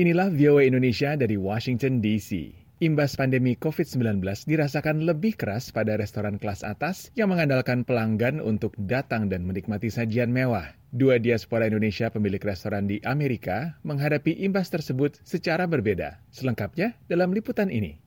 Inilah VOA Indonesia dari Washington DC. Imbas pandemi COVID-19 dirasakan lebih keras pada restoran kelas atas yang mengandalkan pelanggan untuk datang dan menikmati sajian mewah. Dua diaspora Indonesia pemilik restoran di Amerika menghadapi imbas tersebut secara berbeda. Selengkapnya dalam liputan ini.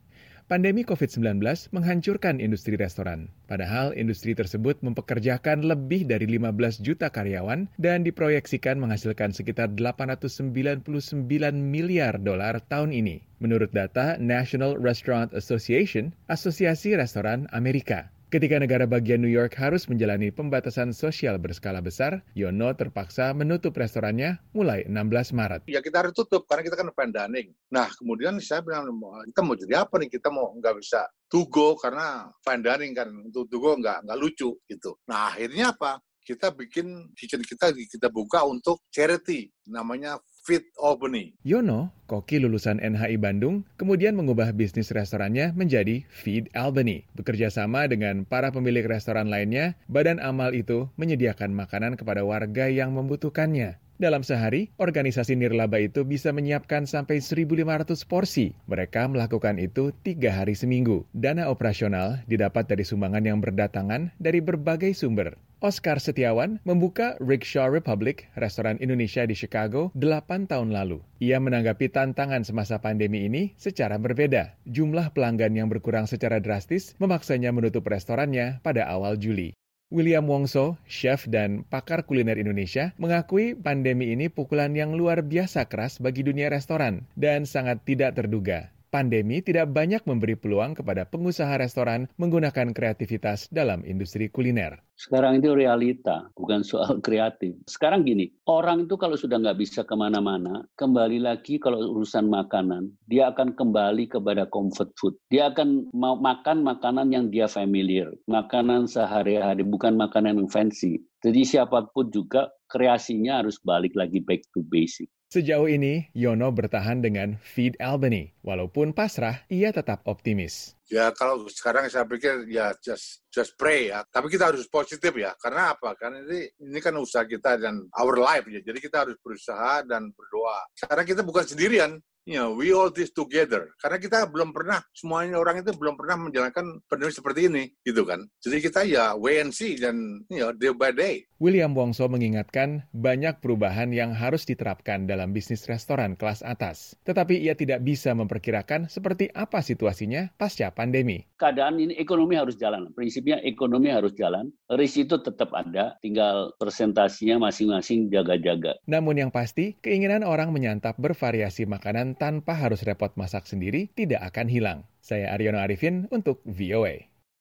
Pandemi COVID-19 menghancurkan industri restoran. Padahal industri tersebut mempekerjakan lebih dari 15 juta karyawan dan diproyeksikan menghasilkan sekitar 899 miliar dolar tahun ini. Menurut data National Restaurant Association, Asosiasi Restoran Amerika. Ketika negara bagian New York harus menjalani pembatasan sosial berskala besar, Yono terpaksa menutup restorannya mulai 16 Maret. Ya kita harus tutup karena kita kan pandemic. Nah kemudian saya bilang, kita mau jadi apa nih? Kita mau nggak bisa tugo karena pandemic kan. Untuk tugo nggak, nggak lucu gitu. Nah akhirnya apa? Kita bikin kitchen kita kita buka untuk charity namanya Fit Albany. Yono, koki lulusan NHI Bandung, kemudian mengubah bisnis restorannya menjadi Feed Albany. Bekerja sama dengan para pemilik restoran lainnya, badan amal itu menyediakan makanan kepada warga yang membutuhkannya. Dalam sehari, organisasi nirlaba itu bisa menyiapkan sampai 1.500 porsi. Mereka melakukan itu tiga hari seminggu. Dana operasional didapat dari sumbangan yang berdatangan dari berbagai sumber. Oscar Setiawan membuka Rickshaw Republic, restoran Indonesia di Chicago, 8 tahun lalu. Ia menanggapi tantangan semasa pandemi ini secara berbeda. Jumlah pelanggan yang berkurang secara drastis memaksanya menutup restorannya pada awal Juli. William Wongso, chef dan pakar kuliner Indonesia, mengakui pandemi ini pukulan yang luar biasa keras bagi dunia restoran dan sangat tidak terduga pandemi tidak banyak memberi peluang kepada pengusaha restoran menggunakan kreativitas dalam industri kuliner. Sekarang itu realita, bukan soal kreatif. Sekarang gini, orang itu kalau sudah nggak bisa ke mana-mana, kembali lagi kalau urusan makanan, dia akan kembali kepada comfort food. Dia akan mau makan makanan yang dia familiar, makanan sehari-hari, bukan makanan yang fancy. Jadi siapa pun juga kreasinya harus balik lagi back to basic. Sejauh ini, Yono bertahan dengan Feed Albany. Walaupun pasrah, ia tetap optimis. Ya kalau sekarang saya pikir ya just just pray ya. Tapi kita harus positif ya. Karena apa? Karena ini ini kan usaha kita dan our life ya. Jadi kita harus berusaha dan berdoa. Karena kita bukan sendirian you know, we all this together. Karena kita belum pernah, semuanya orang itu belum pernah menjalankan pandemi seperti ini, gitu kan. Jadi kita ya wait and see dan you know, day by day. William Wongso mengingatkan banyak perubahan yang harus diterapkan dalam bisnis restoran kelas atas. Tetapi ia tidak bisa memperkirakan seperti apa situasinya pasca pandemi. Keadaan ini ekonomi harus jalan. Prinsipnya ekonomi harus jalan. Risiko itu tetap ada, tinggal presentasinya masing-masing jaga-jaga. Namun yang pasti, keinginan orang menyantap bervariasi makanan tanpa harus repot masak sendiri tidak akan hilang. Saya Aryono Arifin untuk VOA.